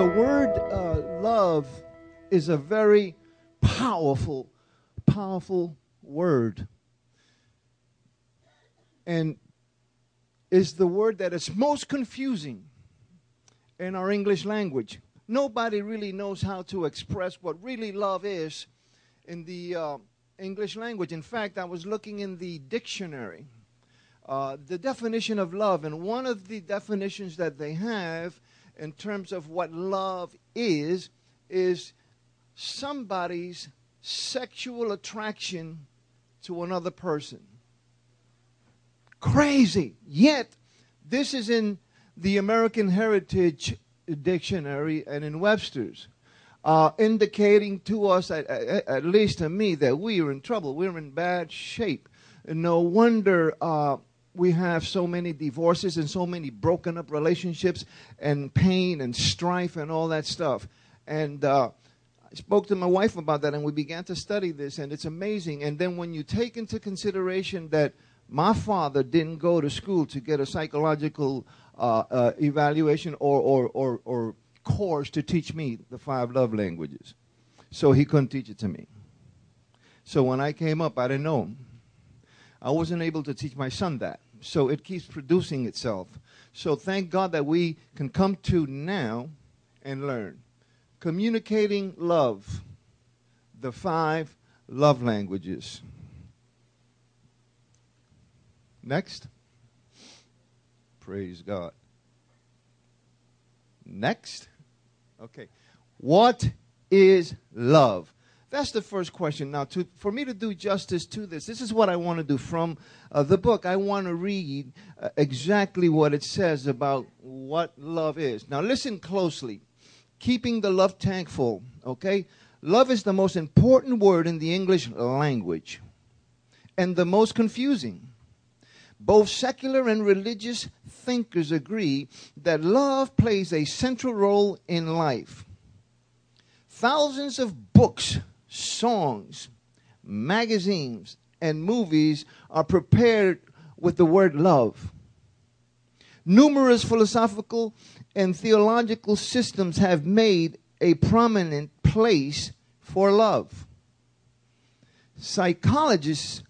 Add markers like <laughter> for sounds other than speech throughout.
the word uh, love is a very powerful, powerful word. And is the word that is most confusing in our English language. Nobody really knows how to express what really love is in the uh, English language. In fact, I was looking in the dictionary, uh, the definition of love, and one of the definitions that they have in terms of what love is is somebody's sexual attraction to another person. Crazy. Yet, this is in the American Heritage Dictionary and in Webster's, uh, indicating to us, at, at, at, least to me, that we are in trouble. We're in bad shape. And no wonder uh, we have so many divorces and so many broken up relationships and pain and strife and all that stuff. And uh, I spoke to my wife about that, and we began to study this, and it's amazing. And then when you take into consideration that my father didn't go to school to get a psychological uh, uh, evaluation or, or, or, or course to teach me the five love languages, so he couldn't teach it to me. So when I came up, I didn't know him. I wasn't able to teach my son that. So it keeps producing itself. So thank God that we can come to now and learn. Communicating love, the five love languages. Next. Praise God. Next. Okay. What is love? That's the first question. Now, to, for me to do justice to this, this is what I want to do from uh, the book. I want to read uh, exactly what it says about what love is. Now, listen closely. Keeping the love tank full, okay? Love is the most important word in the English language and the most confusing. Both secular and religious thinkers agree that love plays a central role in life. Thousands of books songs, magazines, and movies are prepared with the word love. Numerous philosophical and theological systems have made a prominent place for love. Psychologists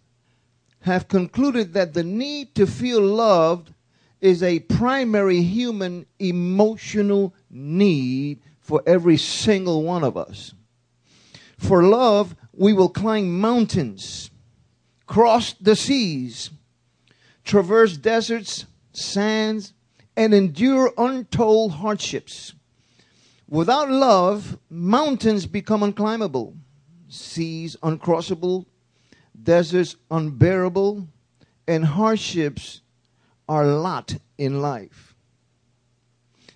have concluded that the need to feel loved is a primary human emotional need for every single one of us. For love, we will climb mountains, cross the seas, traverse deserts, sands, and endure untold hardships. Without love, mountains become unclimbable, seas uncrossable, deserts unbearable, and hardships are lot in life.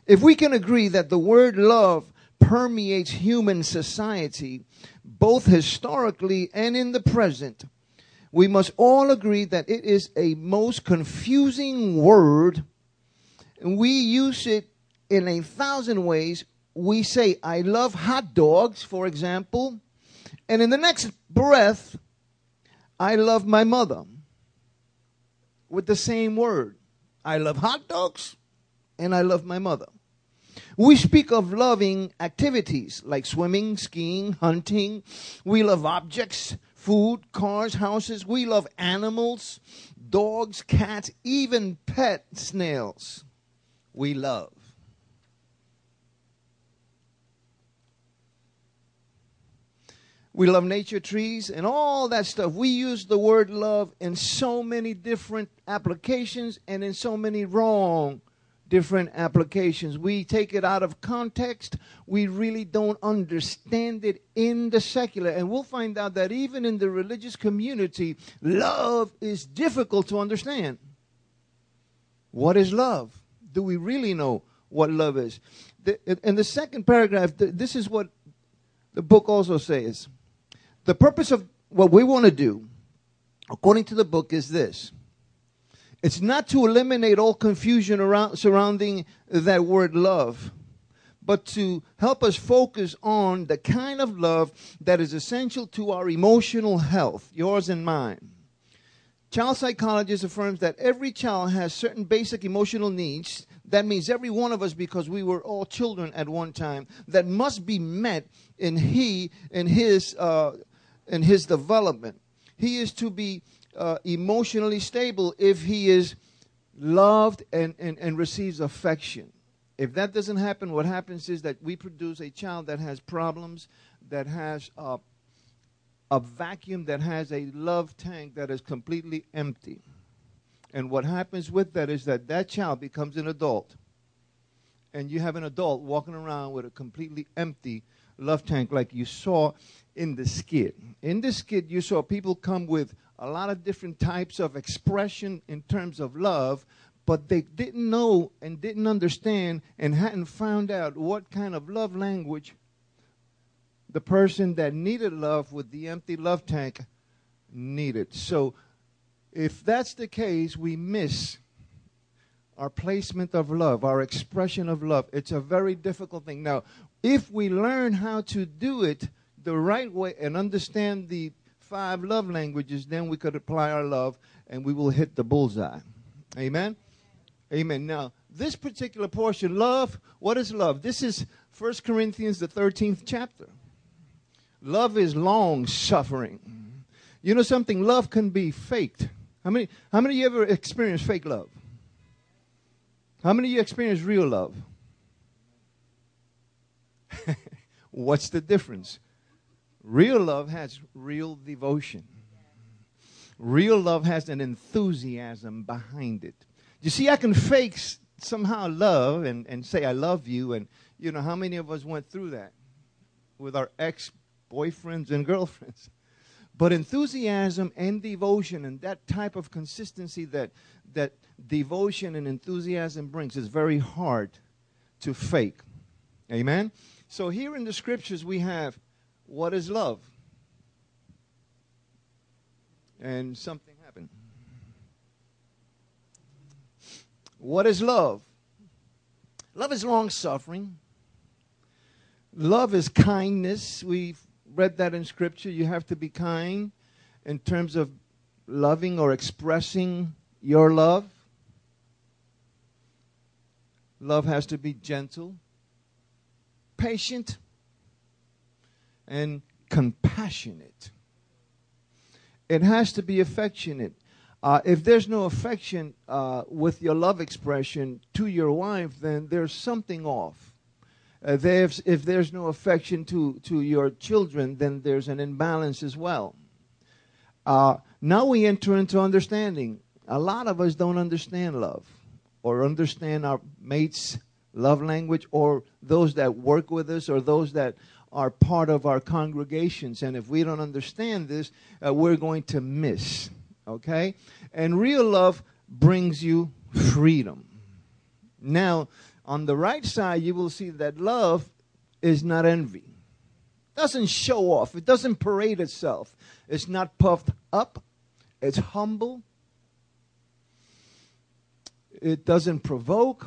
If we can agree that the word love permeates human society, both historically and in the present, we must all agree that it is a most confusing word. And we use it in a thousand ways. We say, I love hot dogs, for example. And in the next breath, I love my mother with the same word. I love hot dogs and I love my mother. We speak of loving activities like swimming, skiing, hunting. We love objects, food, cars, houses. We love animals, dogs, cats, even pet snails. We love. We love nature, trees, and all that stuff. We use the word love in so many different applications and in so many wrong different applications. We take it out of context. We really don't understand it in the secular. And we'll find out that even in the religious community, love is difficult to understand. What is love? Do we really know what love is? in the second paragraph, this is what the book also says. The purpose of what we want to do, according to the book, is this it's not to eliminate all confusion around, surrounding that word love, but to help us focus on the kind of love that is essential to our emotional health, yours and mine. Child psychologist affirms that every child has certain basic emotional needs That means every one of us, because we were all children at one time, that must be met in he in his uh, in his development. He is to be uh, emotionally stable if he is loved and, and, and receives affection. If that doesn't happen, what happens is that we produce a child that has problems, that has uh, a vacuum, that has a love tank that is completely empty. And what happens with that is that that child becomes an adult. And you have an adult walking around with a completely empty love tank, like you saw in the skit. In the skit, you saw people come with a lot of different types of expression in terms of love, but they didn't know and didn't understand and hadn't found out what kind of love language the person that needed love with the empty love tank needed. So, if that's the case, we miss our placement of love, our expression of love. It's a very difficult thing. Now, if we learn how to do it the right way and understand the five love languages, then we could apply our love and we will hit the bullseye. Amen? Amen. Now, this particular portion, love, what is love? This is 1 Corinthians, the 13th chapter. Love is long suffering. You know something? Love can be faked. How many, how many of you ever experienced fake love? How many of you experienced real love? <laughs> What's the difference? Real love has real devotion. Real love has an enthusiasm behind it. You see, I can fake somehow love and, and say I love you, and you know how many of us went through that with our ex boyfriends and girlfriends. <laughs> But enthusiasm and devotion and that type of consistency that that devotion and enthusiasm brings is very hard to fake. Amen. So here in the scriptures we have what is love? And something happened. What is love? Love is long suffering. Love is kindness. We've read that in Scripture. You have to be kind in terms of loving or expressing your love. Love has to be gentle patient, and compassionate. It has to be affectionate. Uh, if there's no affection uh, with your love expression to your wife, then there's something off. Uh, there's, if there's no affection to, to your children, then there's an imbalance as well. Uh, now we enter into understanding. A lot of us don't understand love or understand our mates' love language or those that work with us or those that are part of our congregations. And if we don't understand this, uh, we're going to miss. Okay? And real love brings you freedom. Now, on the right side, you will see that love is not envy. Doesn't show off. It doesn't parade itself. It's not puffed up. It's humble. It doesn't provoke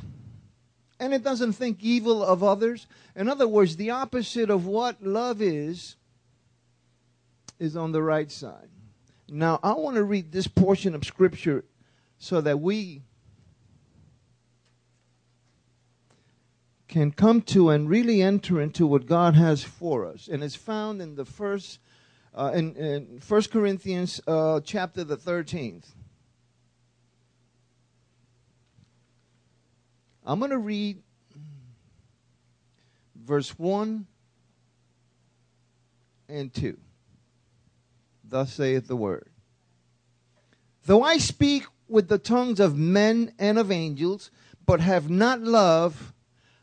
and it doesn't think evil of others. In other words, the opposite of what love is, is on the right side. Now, I want to read this portion of Scripture so that we can come to and really enter into what God has for us. And it's found in the first, uh, in, in 1 Corinthians uh, chapter the 13th. I'm going to read verse 1 and 2. Thus saith the word. Though I speak with the tongues of men and of angels, but have not love,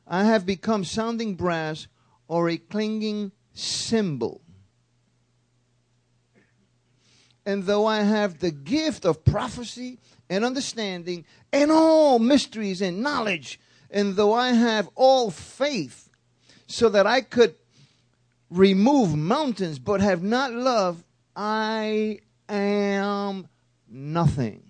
I have become sounding brass or a clanging cymbal. And though I have the gift of prophecy and understanding and all mysteries and knowledge, and though I have all faith so that I could remove mountains but have not love, I am nothing.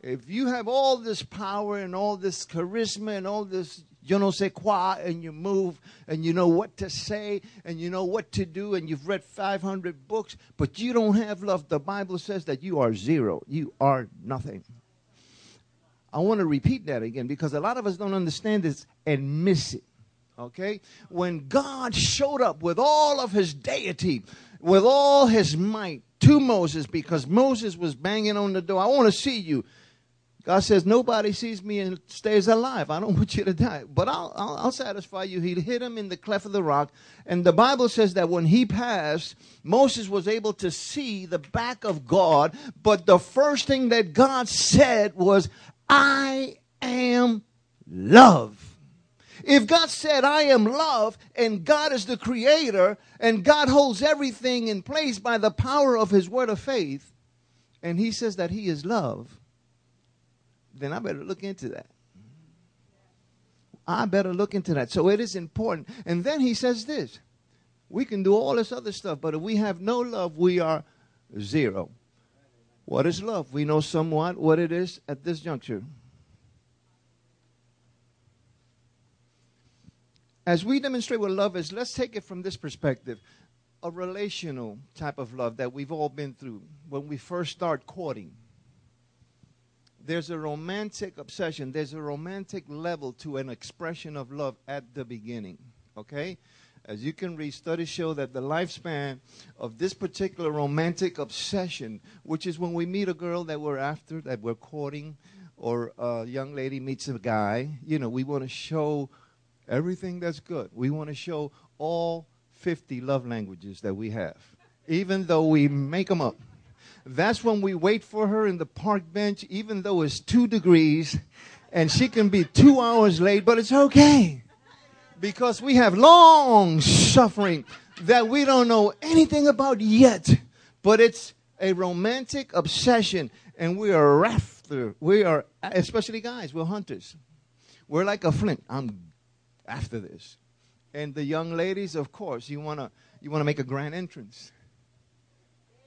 If you have all this power and all this charisma and all this you know say quoi and you move and you know what to say and you know what to do and you've read 500 books but you don't have love the bible says that you are zero you are nothing I want to repeat that again because a lot of us don't understand this and miss it. Okay? When God showed up with all of his deity, with all his might to Moses, because Moses was banging on the door, I want to see you. God says, Nobody sees me and stays alive. I don't want you to die, but I'll, I'll, I'll, satisfy you. He hit him in the cleft of the rock. And the Bible says that when he passed, Moses was able to see the back of God. But the first thing that God said was, I am love. If God said, I am love, and God is the creator, and God holds everything in place by the power of his word of faith, and he says that he is love, then I better look into that. I better look into that. So it is important. And then he says this we can do all this other stuff, but if we have no love, we are zero. What is love? We know somewhat what it is at this juncture. As we demonstrate what love is, let's take it from this perspective a relational type of love that we've all been through when we first start courting. There's a romantic obsession, there's a romantic level to an expression of love at the beginning. Okay? As you can read, studies show that the lifespan of this particular romantic obsession, which is when we meet a girl that we're after, that we're courting, or a young lady meets a guy, you know, we want to show everything that's good. We want to show all 50 love languages that we have, even though we make them up. That's when we wait for her in the park bench, even though it's two degrees and she can be two hours late, but it's okay because we have long suffering that we don't know anything about yet, but it's a romantic obsession and we are after, we are, especially guys, we're hunters. We're like a flint. I'm after this. And the young ladies, of course, you want to you want to make a grand entrance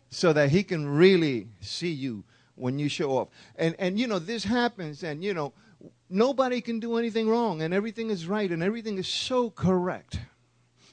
so that he can really see you when you show up. And and you know this happens and you know nobody can do anything wrong and everything is right and everything is so correct.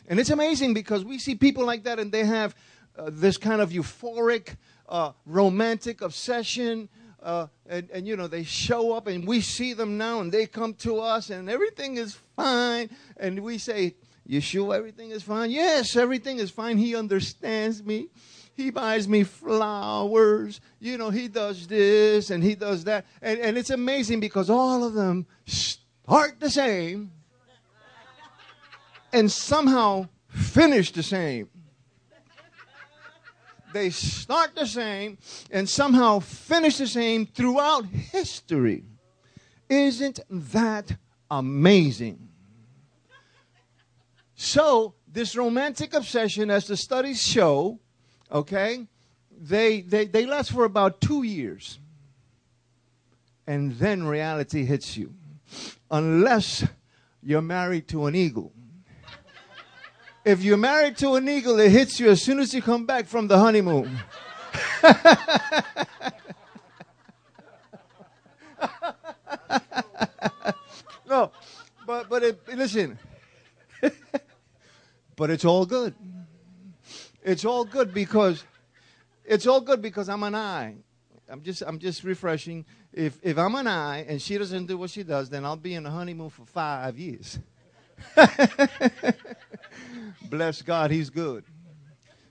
And it's amazing because we see people like that and they have uh, this kind of euphoric uh, romantic obsession uh, and, and you know they show up and we see them now and they come to us and everything is fine and we say Yeshua, everything is fine yes everything is fine he understands me he buys me flowers you know he does this and he does that and, and it's amazing because all of them start the same and somehow finish the same they start the same and somehow finish the same throughout history. Isn't that amazing? So, this romantic obsession, as the studies show, okay, they, they, they last for about two years. And then reality hits you. Unless you're married to an eagle if you're married to an eagle, it hits you as soon as you come back from the honeymoon. <laughs> no, but but it, listen, <laughs> but it's all good. It's all good because it's all good because I'm an I. I'm just I'm just refreshing. If if I'm an I and she doesn't do what she does, then I'll be in a honeymoon for five years. <laughs> Bless God, He's good.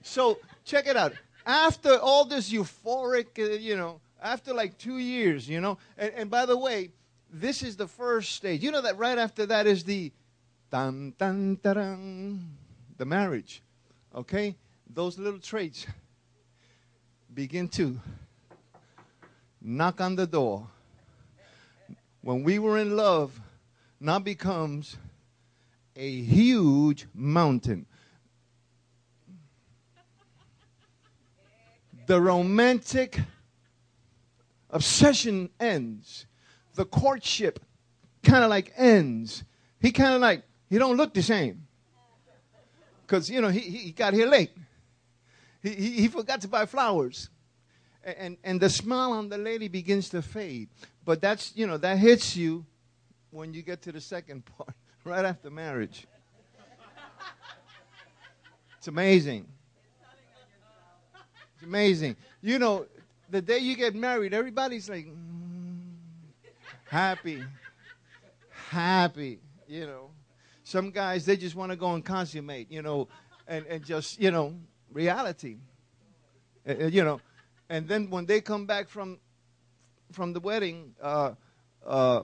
So check it out. After all this euphoric, uh, you know, after like two years, you know, and, and by the way, this is the first stage. You know that right after that is the dun dun, the marriage. Okay, those little traits begin to knock on the door. When we were in love, now becomes a huge mountain. The romantic obsession ends. The courtship kind of like ends. He kind of like, he don't look the same. Because, you know, he, he got here late. He, he, forgot to buy flowers. And, and, and the smile on the lady begins to fade. But that's, you know, that hits you when you get to the second <laughs> part right after marriage. It's amazing. It's amazing. You know, the day you get married, everybody's like, mm. happy, happy, you know. Some guys, they just want to go and consummate, you know, and, and just, you know, reality. Uh, you know, and then when they come back from from the wedding, uh, uh,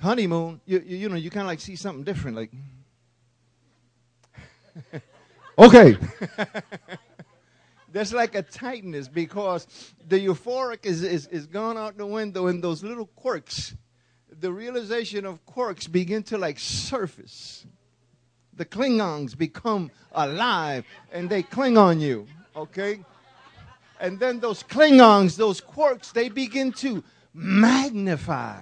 honeymoon, you, you, you know, you kind of like see something different, like, <laughs> okay. <laughs> There's like a tightness because the euphoric is, is, is gone out the window and those little quirks, the realization of quirks begin to like surface. The Klingons become alive and they cling on you, okay? And then those Klingons, those quirks, they begin to magnify.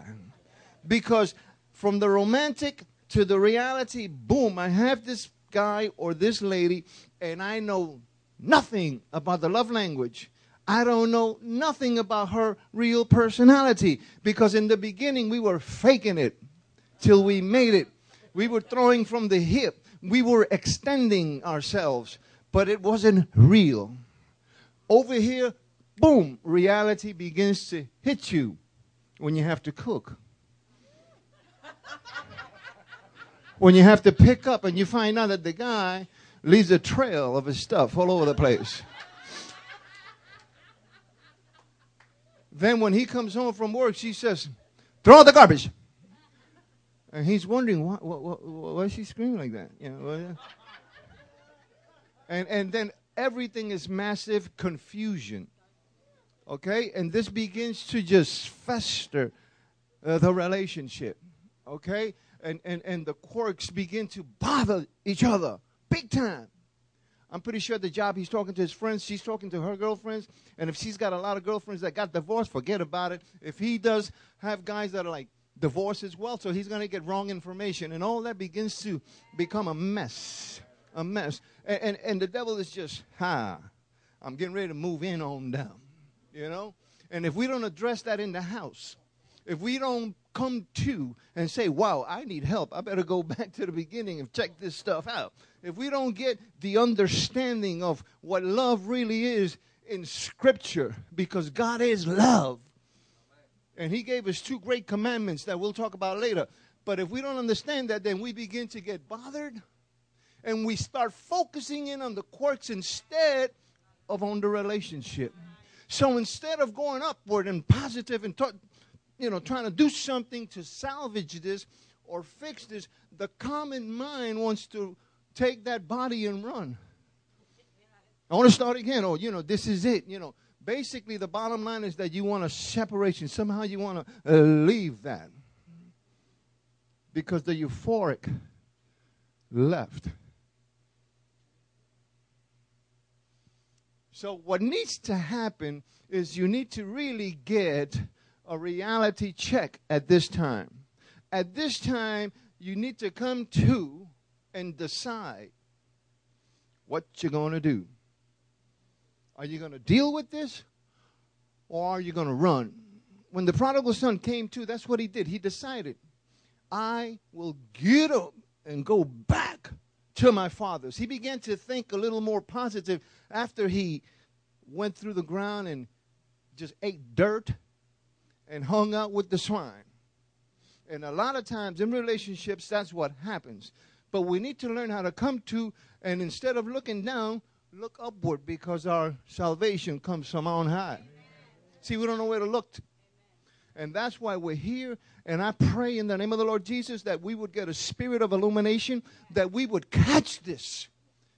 Because from the romantic to the reality, boom, I have this guy or this lady, and I know nothing about the love language. I don't know nothing about her real personality because in the beginning we were faking it till we made it. We were throwing from the hip. We were extending ourselves, but it wasn't real. Over here, boom, reality begins to hit you when you have to cook. when you have to pick up and you find out that the guy leaves a trail of his stuff all over the place. then when he comes home from work, she says, throw out the garbage. And he's wondering, why, why, why, is she screaming like that? You know, and, and then everything is massive confusion. Okay? And this begins to just fester uh, the relationship. Okay? And, and, and the quirks begin to bother each other big time. I'm pretty sure the job he's talking to his friends, she's talking to her girlfriends. And if she's got a lot of girlfriends that got divorced, forget about it. If he does have guys that are like divorced as well, so he's going to get wrong information. And all that begins to become a mess. A mess. And, and, and the devil is just, ha, I'm getting ready to move in on them. You know? And if we don't address that in the house, if we don't come to and say, wow, I need help, I better go <laughs> back to the beginning and check this stuff out. If we don't get the understanding of what love really is in Scripture, because God is love, and He gave us two great commandments that we'll talk about later. But if we don't understand that, then we begin to get bothered and we start focusing in on the quirks instead of on the relationship. So instead of going upward and positive and you know, trying to do something to salvage this or fix this, the common mind wants to take that body and run. I want to start again. Oh, you know, this is it. You know, basically, the bottom line is that you want a separation. Somehow you want to uh, leave that because the euphoric left. So, what needs to happen is you need to really get a reality check at this time. At this time, you need to come to and decide what you're going to do. Are you going to deal with this or are you going to run? When the prodigal son came to, that's what he did. He decided, I will get up and go back to my father's. He began to think a little more positive after he went through the ground and just ate dirt and hung out with the swine. And a lot of times in relationships, that's what happens. But we need to learn how to come to, and instead of looking down, look upward because our salvation comes from on high. See, we don't know where to look. To. And that's why we're here. And I pray in the name of the Lord Jesus that we would get a spirit of illumination, that we would catch this.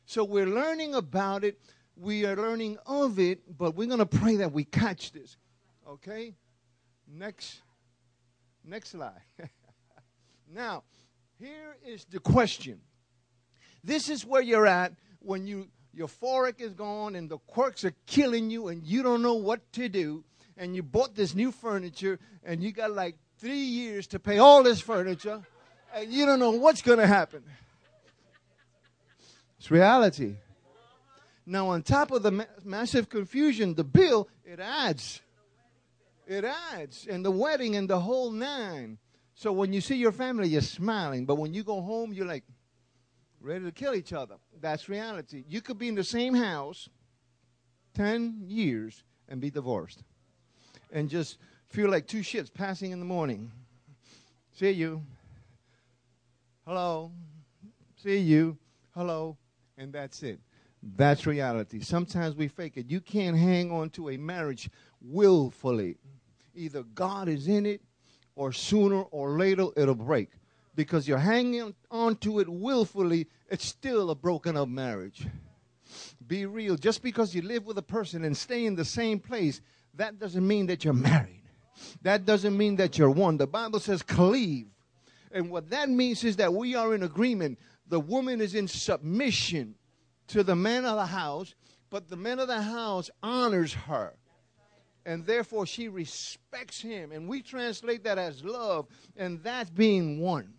So we're learning about it, we are learning of it, but we're going to pray that we catch this. Okay? Next, next slide. <laughs> now, here is the question. This is where you're at when you euphoric is gone and the quirks are killing you and you don't know what to do and you bought this new furniture and you got like three years to pay all this furniture and you don't know what's going to happen. It's reality. Now, on top of the ma- massive confusion, the bill, it adds it adds. And the wedding and the whole nine. So when you see your family, you're smiling. But when you go home, you're like ready to kill each other. That's reality. You could be in the same house 10 years and be divorced. And just Feel like two ships passing in the morning. See you. Hello. See you. Hello. And that's it. That's reality. Sometimes we fake it. You can't hang on to a marriage willfully. Either God is in it or sooner or later it'll break. Because you're hanging on to it willfully, it's still a broken up marriage. Be real. Just because you live with a person and stay in the same place, that doesn't mean that you're married. That doesn't mean that you're one. The Bible says cleave. And what that means is that we are in agreement. The woman is in submission to the man of the house, but the man of the house honors her. And therefore, she respects him. And we translate that as love, and that's being one.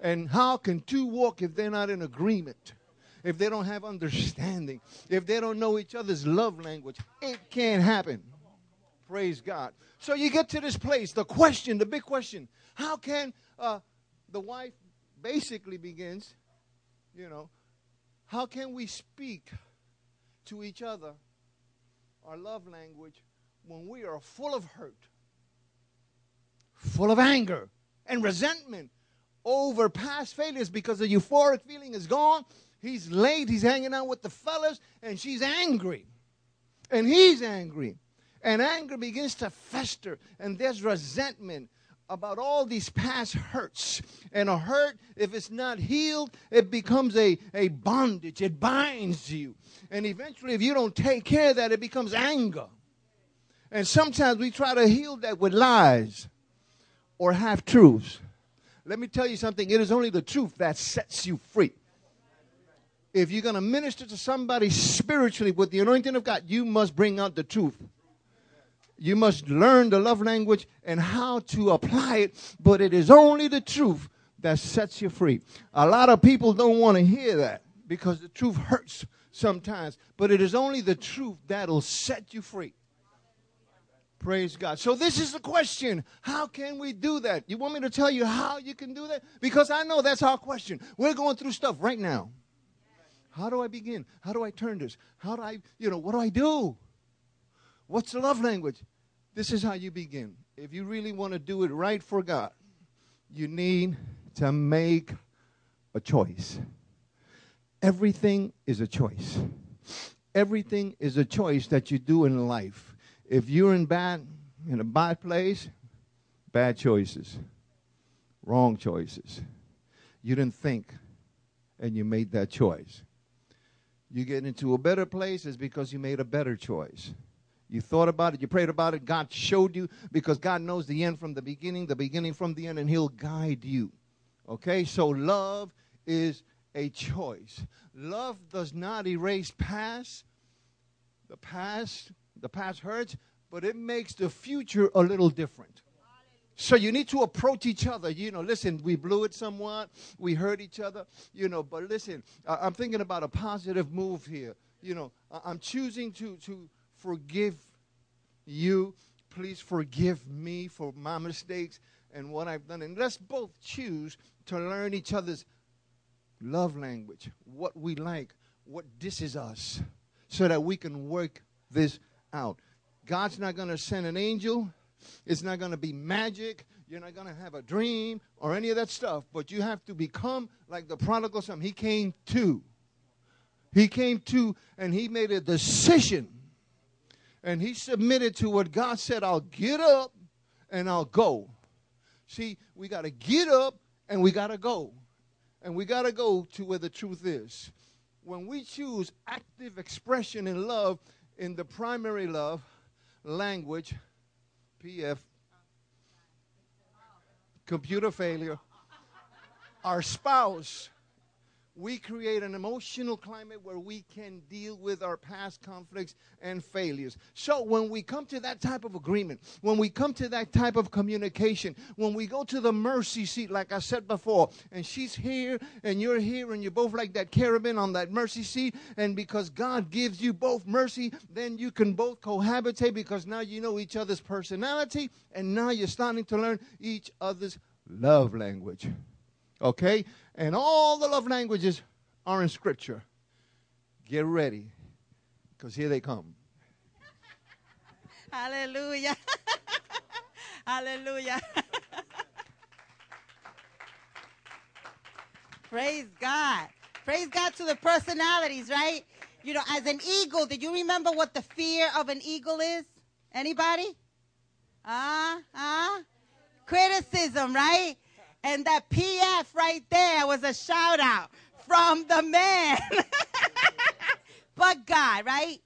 And how can two walk if they're not in agreement? If they don't have understanding, if they don't know each other's love language, it can't happen. Praise God. So you get to this place, the question, the big question how can uh, the wife basically begins, you know, how can we speak to each other our love language when we are full of hurt, full of anger and resentment over past failures because the euphoric feeling is gone? He's late, he's hanging out with the fellas, and she's angry. And he's angry. And anger begins to fester, and there's resentment about all these past hurts. And a hurt, if it's not healed, it becomes a, a bondage. It binds you. And eventually, if you don't take care of that, it becomes anger. And sometimes we try to heal that with lies or half truths. Let me tell you something it is only the truth that sets you free. If you're going to minister to somebody spiritually with the anointing of God, you must bring out the truth. You must learn the love language and how to apply it, but it is only the truth that sets you free. A lot of people don't want to hear that because the truth hurts sometimes, but it is only the truth that'll set you free. Praise God. So, this is the question How can we do that? You want me to tell you how you can do that? Because I know that's our question. We're going through stuff right now. How do I begin? How do I turn this? How do I, you know, what do I do? What's the love language? This is how you begin. If you really want to do it right for God, you need to make a choice. Everything is a choice. Everything is a choice that you do in life. If you're in bad in a bad place, bad choices. Wrong choices. You didn't think and you made that choice. You get into a better place is because you made a better choice. You thought about it, you prayed about it, God showed you because God knows the end from the beginning, the beginning from the end, and He'll guide you. Okay? So love is a choice. Love does not erase past. The past, the past hurts, but it makes the future a little different. So you need to approach each other. You know, listen, we blew it somewhat. We hurt each other. You know, but listen, I'm thinking about a positive move here. You know, I'm choosing to to forgive you. Please forgive me for my mistakes and what I've done. And let's both choose to learn each other's love language, what we like, what disses us, so that we can work this out. God's not going to send an angel. It's not going to be magic. You're not going to have a dream or any of that stuff. But you have to become like the prodigal son. He came to. He came to and he made a decision and he submitted to what God said, I'll get up and I'll go. See, we got to get up and we got to go. And we got to go to where the truth is. When we choose active expression in love, in the primary love language, PF, computer failure, our spouse we create an emotional climate where we can deal with our past conflicts and failures. So, when we come to that type of agreement, when we come to that type of communication, when we go to the mercy seat, like I said before, and she's here and you're here, and you're both like that cherubim on that mercy seat, and because God gives you both mercy, then you can both cohabitate because now you know each other's personality, and now you're starting to learn each other's love language. Okay? And all the love languages are in Scripture. Get ready, because here they come. <laughs> Hallelujah. <laughs> Hallelujah. <laughs> Praise God. Praise God to the personalities, right? You know, as an eagle, did you remember what the fear of an eagle is? Anybody? Ah, uh, ah. Uh? Criticism, right? And that PF right there was a shout out from the man. <laughs> but God, right?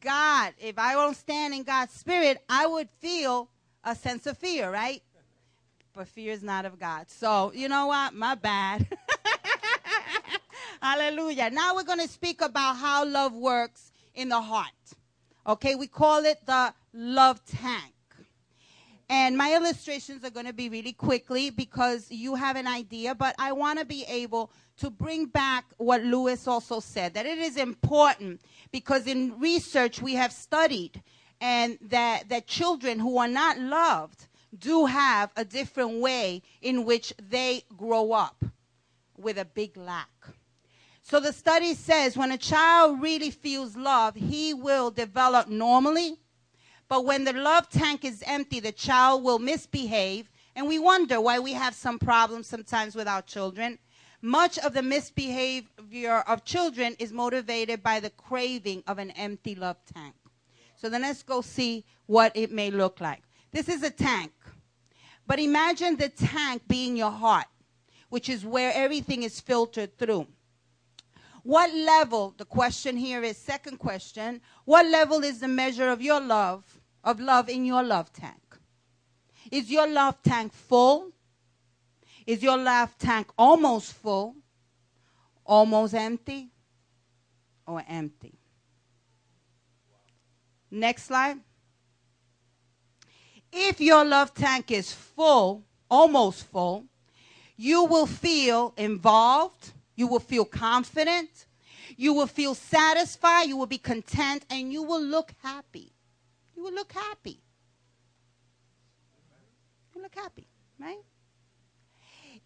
God, if I don't stand in God's spirit, I would feel a sense of fear, right? But fear is not of God. So, you know what? My bad. <laughs> Hallelujah. Now we're going to speak about how love works in the heart. Okay, we call it the love tank. And my illustrations are going to be really quickly because you have an idea, but I want to be able to bring back what Lewis also said that it is important because in research we have studied and that that children who are not loved do have a different way in which they grow up with a big lack. So the study says when a child really feels love, he will develop normally. But when the love tank is empty, the child will misbehave. And we wonder why we have some problems sometimes with our children. Much of the misbehavior of children is motivated by the craving of an empty love tank. So then let's go see what it may look like. This is a tank. But imagine the tank being your heart, which is where everything is filtered through. What level, the question here is second question, what level is the measure of your love, of love in your love tank? Is your love tank full? Is your love tank almost full, almost empty, or empty? Next slide. If your love tank is full, almost full, you will feel involved, you will feel confident, you will feel satisfied, you will be content, and you will look happy. You will look happy. You look happy, right?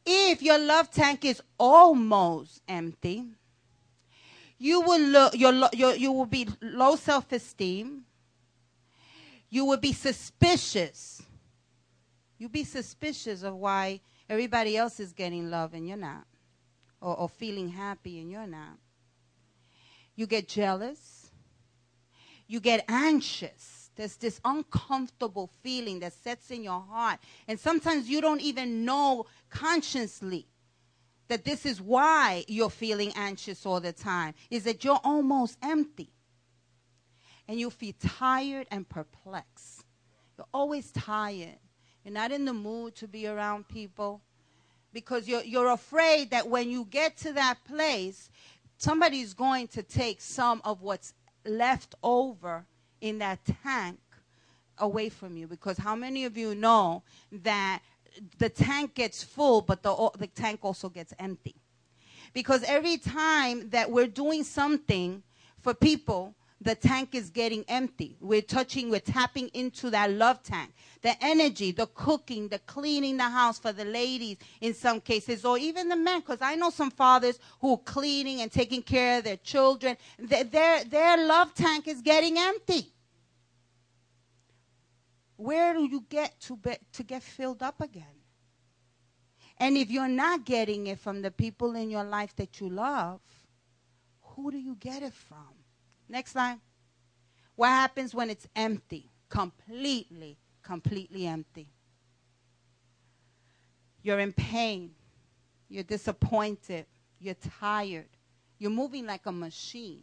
If your love tank is almost empty, you will look, your, your, you will be low self-esteem. You will be suspicious. You'll be suspicious of why everybody else is getting love and you're not, or, or feeling happy and you're not. You get jealous. You get anxious there's this uncomfortable feeling that sets in your heart. And sometimes you don't even know consciously that this is why you're feeling anxious all the time, is that you're almost empty. And you feel tired and perplexed. You're always tired. You're not in the mood to be around people because you're, you're afraid that when you get to that place, somebody's going to take some of what's left over in that tank away from you. Because how many of you know that the tank gets full but the, the tank also gets empty? Because every time that we're doing something for people the tank is getting empty we're touching we're tapping into that love tank the energy the cooking the cleaning the house for the ladies in some cases or even the men because i know some fathers who are cleaning and taking care of their children their, their, their love tank is getting empty where do you get to, be, to get filled up again? And if you're not getting it from the people in your life that you love, who do you get it from? Next slide. What happens when it's empty? Completely, completely empty. You're in pain. You're disappointed. You're tired. You're moving like a machine.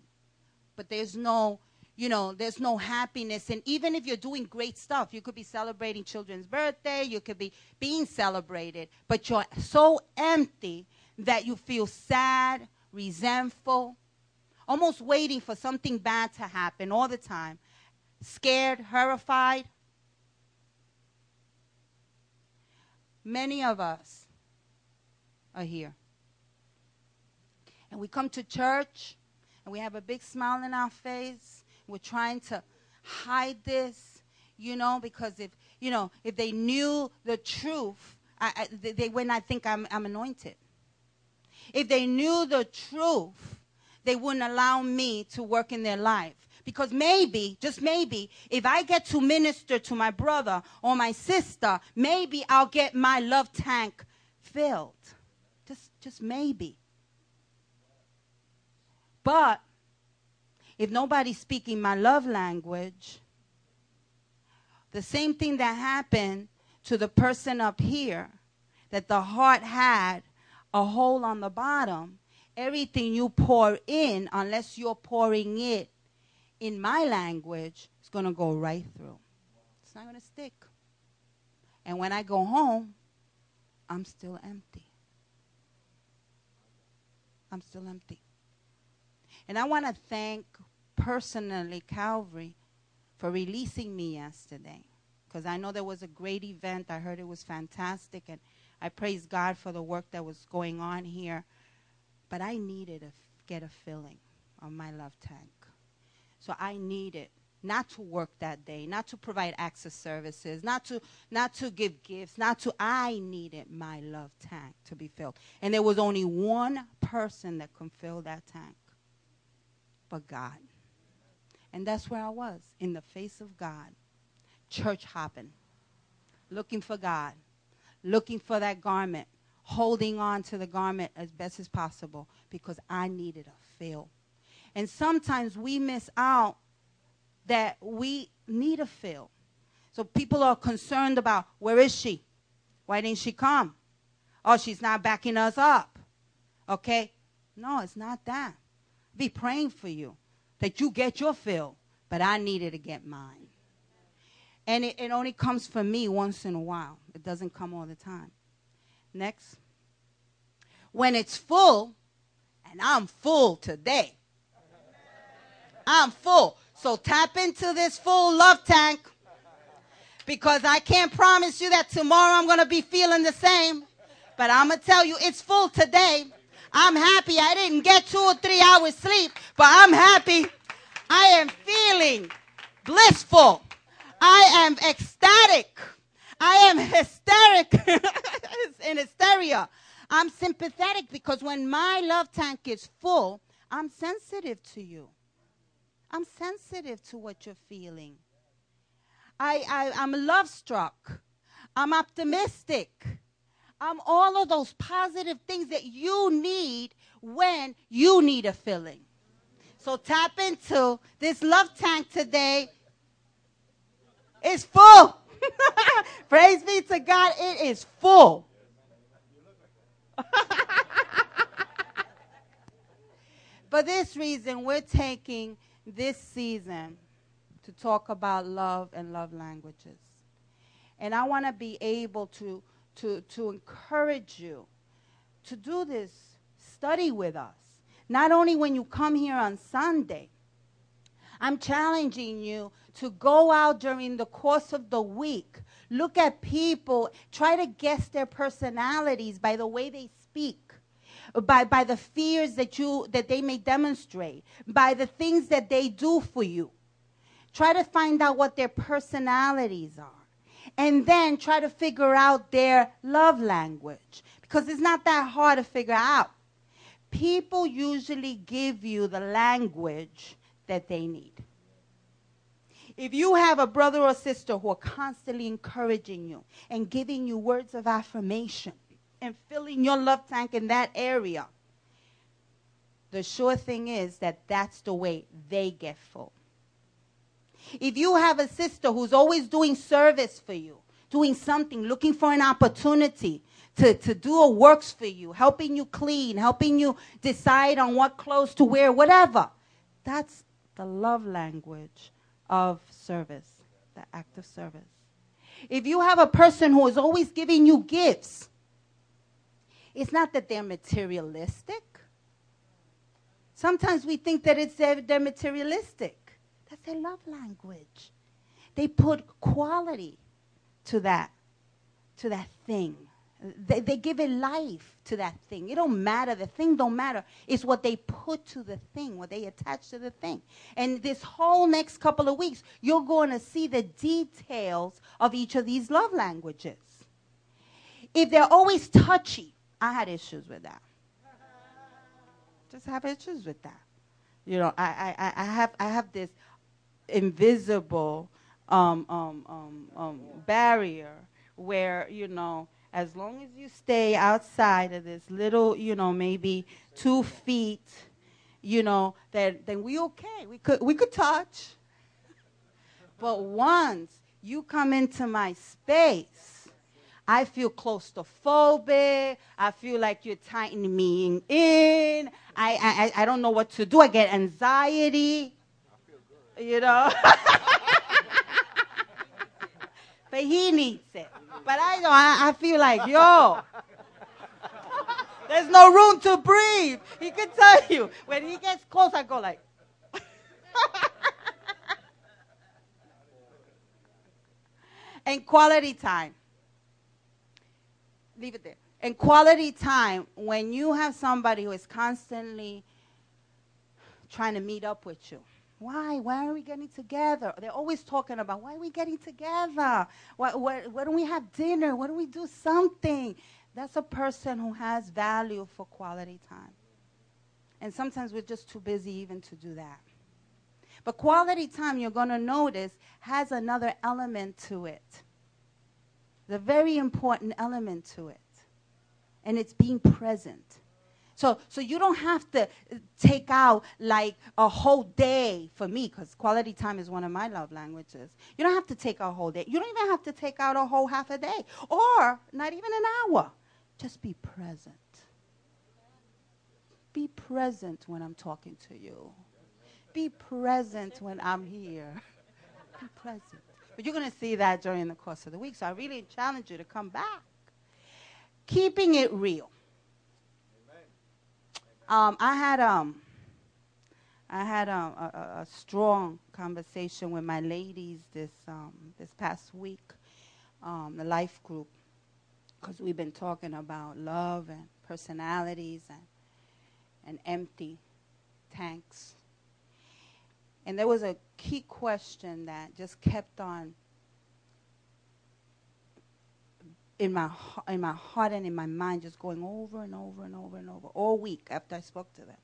But there's no you know, there's no happiness. And even if you're doing great stuff, you could be celebrating children's birthday, you could be being celebrated, but you're so empty that you feel sad, resentful, almost waiting for something bad to happen all the time, scared, horrified. Many of us are here. And we come to church and we have a big smile on our face we're trying to hide this, you know, because if, you know, if they knew the truth, I, I, they would not think I'm, I'm anointed. If they knew the truth, they wouldn't allow me to work in their life. Because maybe, just maybe, if I get to minister to my brother or my sister, maybe I'll get my love tank filled. Just, just maybe. But if nobody's speaking my love language, the same thing that happened to the person up here, that the heart had a hole on the bottom, everything you pour in, unless you're pouring it in my language, it's going to go right through. It's not going to stick. And when I go home, I'm still empty. I'm still empty. And I want to thank personally Calvary for releasing me yesterday because I know there was a great event. I heard it was fantastic, and I praise God for the work that was going on here. But I needed to get a filling on my love tank. So I needed not to work that day, not to provide access services, not to not to give gifts, not to I needed my love tank to be filled. And there was only one person that could fill that tank. But God. And that's where I was, in the face of God, church hopping, looking for God, looking for that garment, holding on to the garment as best as possible because I needed a fill. And sometimes we miss out that we need a fill. So people are concerned about where is she? Why didn't she come? Oh, she's not backing us up. Okay? No, it's not that. Be praying for you that you get your fill, but I needed to get mine. And it, it only comes for me once in a while, it doesn't come all the time. Next. When it's full, and I'm full today. I'm full. So tap into this full love tank because I can't promise you that tomorrow I'm going to be feeling the same. But I'm going to tell you it's full today. I'm happy I didn't get two or three hours sleep, but I'm happy. I am feeling blissful. I am ecstatic. I am hysteric <laughs> in hysteria. I'm sympathetic because when my love tank is full, I'm sensitive to you. I'm sensitive to what you're feeling. I, I, I'm love struck. I'm optimistic. I'm all of those positive things that you need when you need a filling. So tap into this love tank today. It's full. <laughs> Praise be to God, it is full. <laughs> For this reason, we're taking this season to talk about love and love languages. And I want to be able to, to, to encourage you to do this study with us. Not only when you come here on Sunday, I'm challenging you to go out during the course of the week. Look at people, try to guess their personalities by the way they speak by, by the fears that you that they may demonstrate, by the things that they do for you. Try to find out what their personalities are. And then try to figure out their love language. Because it's not that hard to figure out. People usually give you the language that they need. If you have a brother or sister who are constantly encouraging you and giving you words of affirmation, and filling your love tank in that area, the sure thing is that that's the way they get full. If you have a sister who's always doing service for you, doing something, looking for an opportunity to, to do a works for you, helping you clean, helping you decide on what clothes to wear, whatever, that's the love language of service, the act of service. If you have a person who is always giving you gifts, it's not that they're materialistic. Sometimes we think that it's they're, they're materialistic. That's their love language. They put quality to that, to that thing. They, they give a life to that thing. It don't matter. The thing don't matter. It's what they put to the thing, what they attach to the thing. And this whole next couple of weeks, you're going to see the details of each of these love languages. If they're always touchy, I had issues with that. Just have issues with that. You know, I, I, I have I have this invisible um, um, um, um, barrier where you know as long as you stay outside of this little you know maybe two feet you know then then we okay we could we could touch but once you come into my space I feel claustrophobic. I feel like you're tightening me in. I, I, I don't know what to do. I get anxiety. I You know? <laughs> but he needs it. But I don't. I, I feel like, yo, there's no room to breathe. He can tell you. When he gets close, I go like. <laughs> and quality time leave it there. And quality time, when you have somebody who is constantly trying to meet up with you. Why? Why are we getting together? They're always talking about why are we getting together? Why, why, why don't we have dinner? Why don't we do something? That's a person who has value for quality time. And sometimes we're just too busy even to do that. But quality time, you're going to notice, has another element to it the very important element to it. And it's being present. So, so you don't have to uh, take out like a whole day for me, because quality time is one of my love languages. You don't have to take a whole day. You don't even have to take out a whole half a day, or not even an hour. Just be present. Be present when I'm talking to you. Be present when I'm here. Be present. But you're going to see that during the course of the week. So I really challenge you to come back. Keeping it real. Um, I had um, I had um, a, a, strong conversation with my ladies this um, this past week, um, the life group, because we've been talking about love and personalities and and empty tanks. And there was a key question that just kept on in my in my heart and in my mind just going over and over and over and over all week after I spoke to them.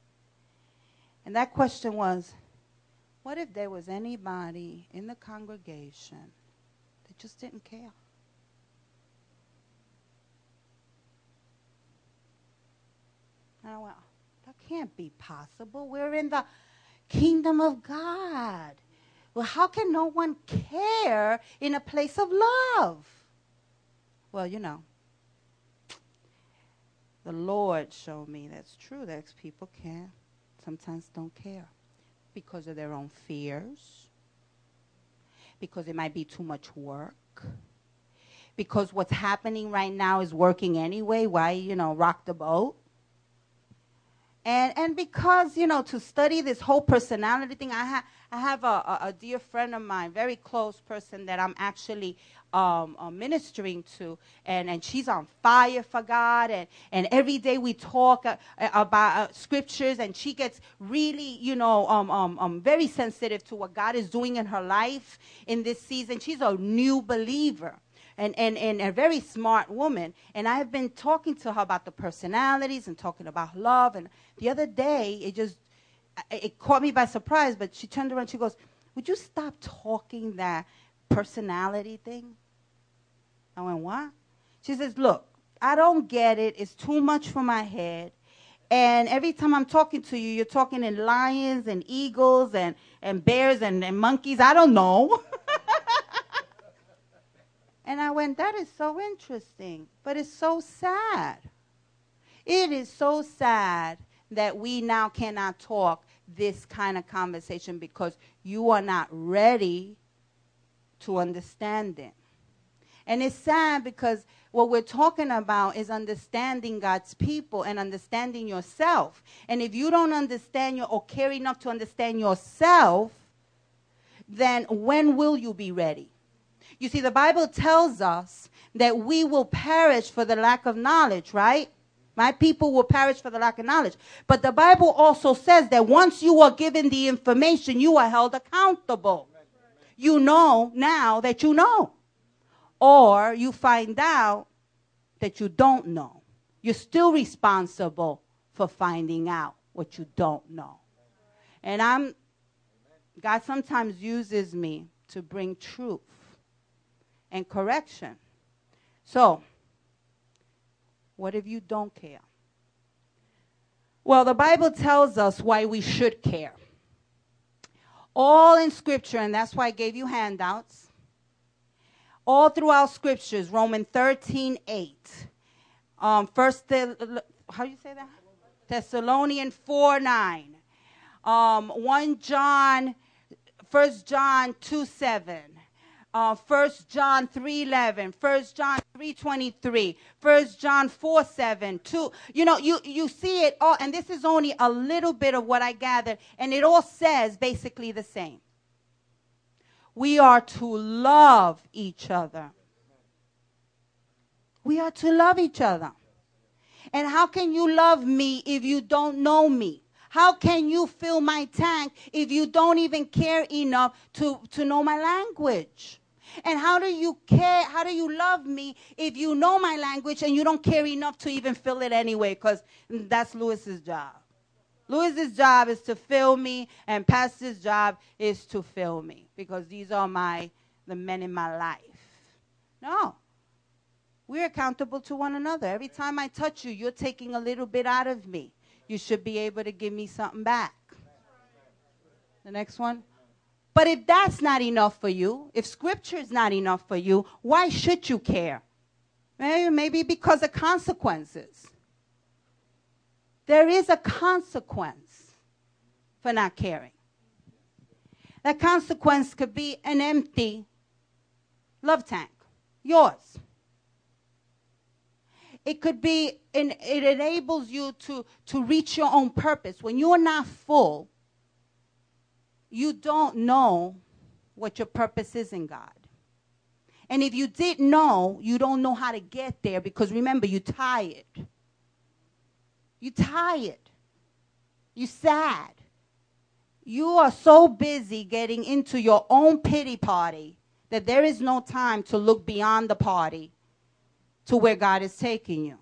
And that question was what if there was anybody in the congregation that just didn't care? And I went, that can't be possible. We're in the kingdom of God. Well, how can no one care in a place of love? Well, you know, the Lord showed me that's true. That people can sometimes don't care because of their own fears, because it might be too much work, because what's happening right now is working anyway. Why, you know, rock the boat? And, and because, you know, to study this whole personality thing, I, ha- I have a, a, a dear friend of mine, very close person that I'm actually um, uh, ministering to, and, and she's on fire for God. And, and every day we talk uh, about uh, scriptures, and she gets really, you know, um, um, um, very sensitive to what God is doing in her life in this season. She's a new believer and, and, and a very smart woman. And I have been talking to her about the personalities and talking about love. And the other day, it just it caught me by surprise. But she turned around. She goes, "Would you stop talking that personality thing?" I went, "What?" She says, "Look, I don't get it. It's too much for my head." And every time I'm talking to you, you're talking in lions and eagles and, and bears and, and monkeys. I don't know. <laughs> And I went, that is so interesting, but it's so sad. It is so sad that we now cannot talk this kind of conversation because you are not ready to understand it. And it's sad because what we're talking about is understanding God's people and understanding yourself. And if you don't understand your, or care enough to understand yourself, then when will you be ready? You see, the Bible tells us that we will perish for the lack of knowledge, right? My people will perish for the lack of knowledge. But the Bible also says that once you are given the information, you are held accountable. You know now that you know. Or you find out that you don't know. You're still responsible for finding out what you don't know. And I'm, God sometimes uses me to bring truth and correction. So, what if you don't care? Well, the Bible tells us why we should care. All in Scripture, and that's why I gave you handouts. All throughout Scriptures, Romans 13, 8. Um, first, how do you say that? Thessalonians 4, 9. Um, 1 John, 1 John 2, 7 uh, 1 John 3.11, 1 John 3.23, 1 John 4, 7, 2. You know, you, you see it all, and this is only a little bit of what I gathered, and it all says basically the same. We are to love each other. We are to love each other. And how can you love me if you don't know me? How can you fill my tank if you don't even care enough to, to know my language? And how do you care? How do you love me if you know my language and you don't care enough to even fill it anyway? Because that's Lewis's job. Lewis's job is to fill me, and Pastor's job is to fill me because these are my the men in my life. No. We're accountable to one another. Every time I touch you, you're taking a little bit out of me. You should be able to give me something back. The next one. But if that's not enough for you, if scripture is not enough for you, why should you care? Maybe, maybe because of consequences. There is a consequence for not caring. That consequence could be an empty love tank, yours. It could be, in, it enables you to, to reach your own purpose. When you're not full, you don't know what your purpose is in God. And if you didn't know, you don't know how to get there because remember, you're tired. You're tired. You're sad. You are so busy getting into your own pity party that there is no time to look beyond the party to where God is taking you.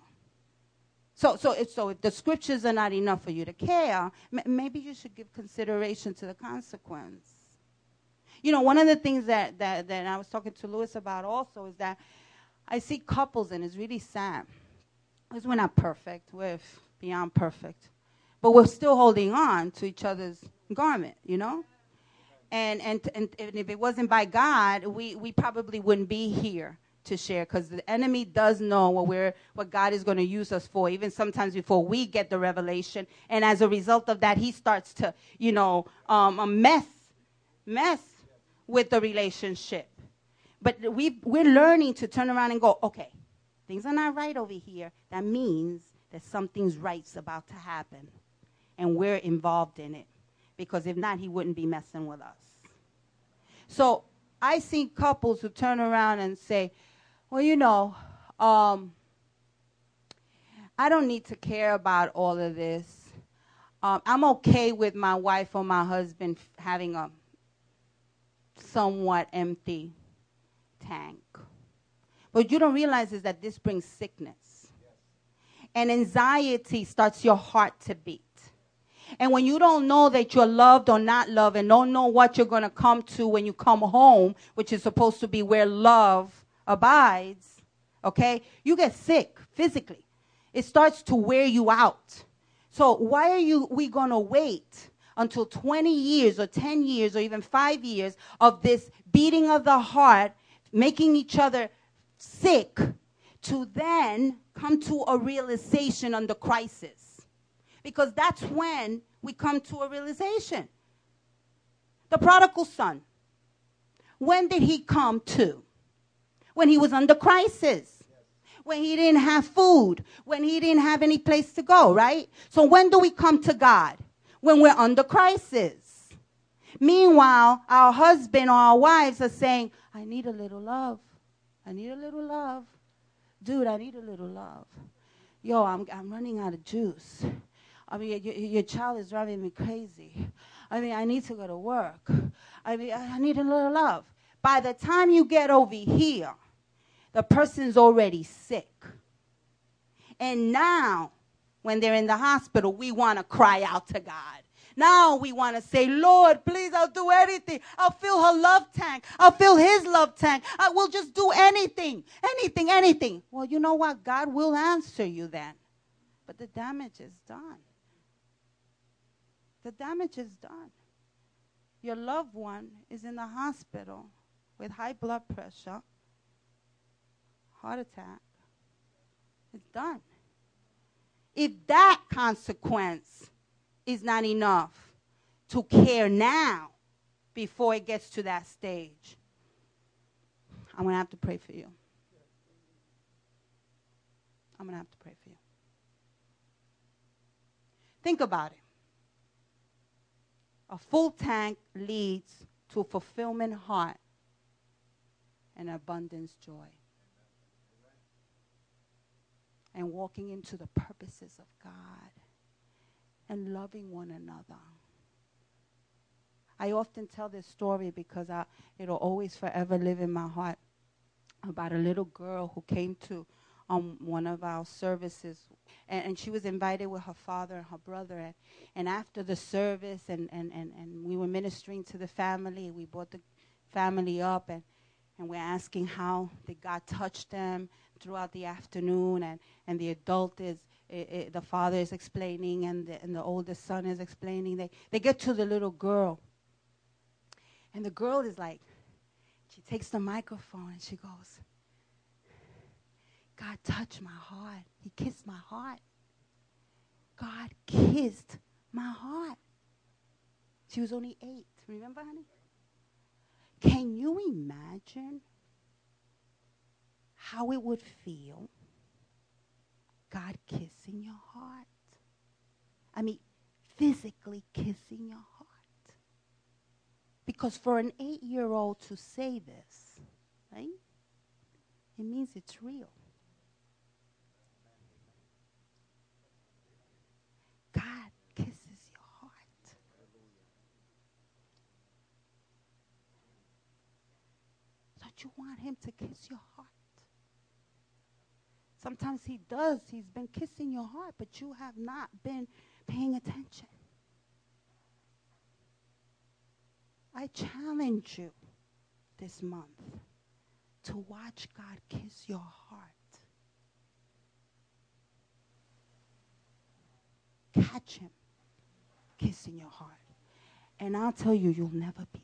So, so, if, so if the scriptures are not enough for you to care, m- maybe you should give consideration to the consequence. You know, one of the things that, that, that I was talking to Lewis about also is that I see couples, and it's really sad, because we're not perfect, we're beyond perfect, but we're still holding on to each other's garment, you know? And, and, and, and if it wasn't by God, we, we probably wouldn't be here to share because the enemy does know what we're what God is going to use us for even sometimes before we get the revelation. And as a result of that he starts to you know um, mess mess with the relationship. But we we're learning to turn around and go okay things are not right over here. That means that something's right's about to happen and we're involved in it because if not he wouldn't be messing with us so I see couples who turn around and say, well, you know, um, I don't need to care about all of this. Um, I'm okay with my wife or my husband having a somewhat empty tank. But you don't realize is that this brings sickness. And anxiety starts your heart to beat. And when you don't know that you're loved or not loved and don't know what you're going to come to when you come home, which is supposed to be where love abides, okay, you get sick physically. It starts to wear you out. So why are you we going to wait until 20 years or 10 years or even 5 years of this beating of the heart, making each other sick to then come to a realization under crisis? Because that's when we come to a realization. The prodigal son. When did he come to? when he was under crisis, when he didn't have food, when he didn't have any place to go, right? So when do we come to God? When we're under crisis. Meanwhile, our husband or our wives are saying, I need a little love. I need a little love. Dude, I need a little love. Yo, I'm, I'm running out of juice. I mean, your, your child is driving me crazy. I mean, I need to go to work. I mean, I need a little love. By the time you get over here, the person's already sick. And now, when they're in the hospital, we want to cry out to God. Now we want to say, Lord, please, I'll do anything. I'll fill her love tank. I'll fill his love tank. I will just do anything, anything, anything. Well, you know what? God will answer you then. But the damage is done. The damage is done. Your loved one is in the hospital with high blood pressure, heart attack. It's done. If that consequence is not enough to care now before it gets to that stage, I'm going to have to pray for you. I'm going to have to pray for you. Think about it. A full tank leads to a fulfillment heart and abundance joy. And walking into the purposes of God and loving one another. I often tell this story because I, it'll always forever live in my heart about a little girl who came to um, one of our services and, and, she was invited with her father and her brother and, and after the service and, and, and, and we were ministering to the family we brought the family up and, and we're asking how did god touch them throughout the afternoon and, and the adult is it, it, the father is explaining and the, and the oldest son is explaining they, they get to the little girl and the girl is like she takes the microphone and she goes God touched my heart. He kissed my heart. God kissed my heart. She was only eight. Remember, honey? Can you imagine how it would feel God kissing your heart? I mean, physically kissing your heart. Because for an eight year old to say this, right, it means it's real. God kisses your heart. Don't you want him to kiss your heart. Sometimes he does. He's been kissing your heart, but you have not been paying attention. I challenge you this month to watch God kiss your heart. Catch him kissing your heart. And I'll tell you, you'll never be